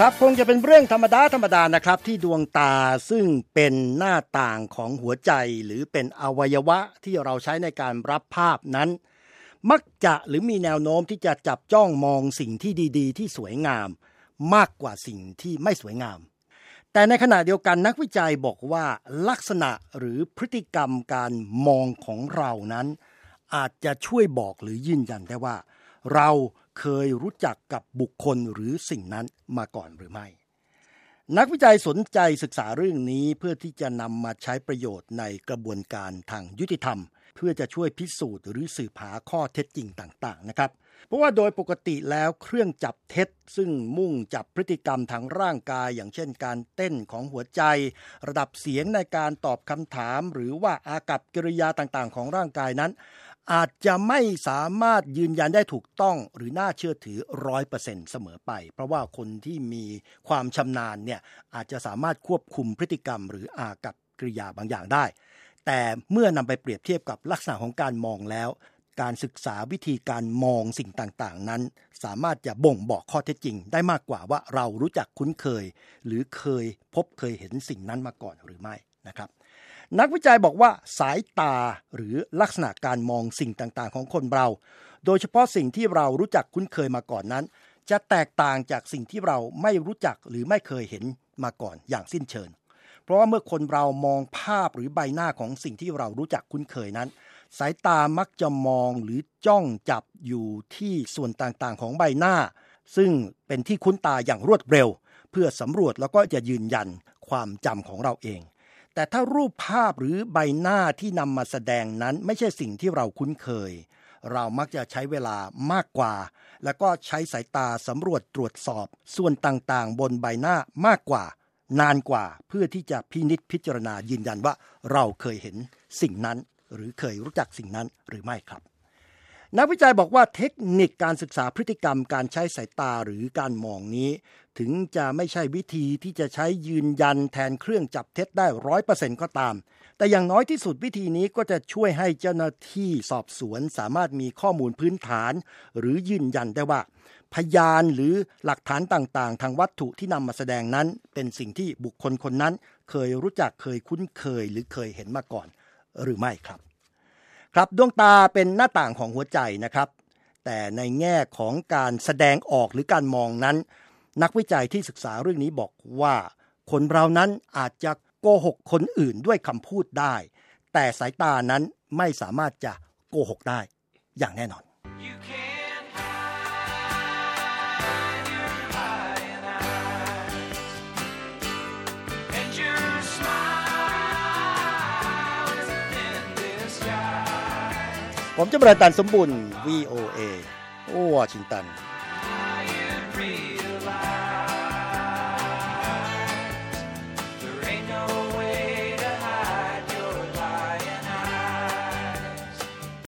ครับคงจะเป็นเรื่องธรรมดาธรรมดานะครับ ที่ดวงตาซึ่งเป็นหน้าต่างของหัวใจ หรือเป็นอวัยวะที่เราใช้ในการรับภาพนั้น มักจะหรือมีแนวโน้มที่จะจับจ้องมองสิ่งที่ดี ๆ ที่สวยงาม มากกว่าสิ่งที่ไม่สวยงาม แต่ในขณะเดียวกันนักวิจัยบอกว่าลักษณะหรือพฤติกรรมการมองของเรานั้น อาจจะช่วยบอกหรือยืนยันได้ว่า เรา เคยรู้จักกับบุคคลหรือสิ่งนั้นมาก่อนหรือไม่ นักวิจัยสนใจศึกษาเรื่องนี้เพื่อที่จะนำมาใช้ประโยชน์ในกระบวนการทางยุติธรรม เพื่อจะช่วยพิสูจน์หรือสืบหาข้อเท็จจริงต่างๆนะครับ เพราะว่าโดยปกติแล้วเครื่องจับเท็จ ซึ่งมุ่งจับพฤติกรรมทางร่างกาย อย่างเช่น การเต้นของหัวใจ ระดับเสียงในการตอบคำถาม หรือว่าอากับกิริยาต่างๆ ของร่างกายนั้น อาจจะไม่สามารถยืนยันได้ถูกต้องหรือน่าเชื่อถือร้อยเปอร์เซ็นเสมอไป เพราะว่าคนที่มีความชำนาญเนี่ยอาจจะสามารถควบคุมพฤติกรรม หรืออากับกริยาบางอย่างได้ แต่เมื่อนำไปเปรียบเทียบกับลักษณะของการมองแล้ว การศึกษาวิธีการมองสิ่งต่างๆ นั้น สามารถจะบ่งบอกข้อเท็จจริง ได้มากกว่าว่าเรารู้จักคุ้นเคย หรือเคยพบเคยเห็นสิ่งนั้นมาก่อนหรือไม่นะครับ นักวิจัยบอกว่าสายตาหรือลักษณะการมองสิ่งต่างๆ ของคนเรา โดยเฉพาะสิ่งที่เรารู้จักคุ้นเคยมาก่อนนั้น จะแตกต่างจากสิ่งที่เราไม่รู้จักหรือไม่เคยเห็นมาก่อนอย่างสิ้นเชิง เพราะว่าเมื่อคนเรามองภาพหรือใบหน้าของสิ่งที่เรารู้จักคุ้นเคยนั้น สายตามักจะมองหรือจ้องจับอยู่ที่ส่วนต่างๆ ของใบหน้า ซึ่งเป็นที่คุ้นตาอย่างรวดเร็ว เพื่อสำรวจแล้วก็จะยืนยันความจำของเราเอง แต่ถ้ารูปภาพหรือใบหน้าที่นำมาแสดงนั้นไม่ใช่สิ่งที่เราคุ้นเคย เรามักจะใช้เวลามากกว่า แล้วก็ใช้สายตาสำรวจตรวจสอบ ส่วนต่างๆ บนใบหน้ามากกว่า นานกว่าเพื่อที่จะพินิษพิจารณายืนยันว่า เราเคยเห็นสิ่งนั้น หรือเคยรู้จักสิ่งนั้นหรือไม่ครับ นักวิจัยบอกว่าเทคนิคการศึกษาพฤติกรรมการใช้สายตาหรือการมองนี้ ถึงจะไม่ใช่วิธีที่จะใช้ยืนยันแทนเครื่องจับเท็จได้ร้อยเปอร์เซ็นก็ตาม แต่อย่างน้อยที่สุดวิธีนี้ก็จะช่วยให้เจ้าหน้าที่สอบสวนสามารถมีข้อมูลพื้นฐาน หรือยืนยันได้ว่า พยานหรือหลักฐานต่างๆ ทางวัตถุที่นำมาแสดงนั้น เป็นสิ่งที่บุคคลคนนั้น เคยรู้จักเคยคุ้นเคยหรือเคยเห็นมาก่อน หรือไม่ครับ ครับดวงตาเป็นหน้าต่างของหัวใจนะครับ แต่ในแง่ของการแสดงออกหรือการมองนั้น นักวิจัยที่ศึกษาเรื่องนี้บอกว่า คนเรานั้นอาจจะโกหกคนอื่นด้วยคำพูดได้ แต่สายตานั้นไม่สามารถจะโกหกได้อย่างแน่นอน You can't ผมจะบรายตันสมบุญ VOA วอชิงตัน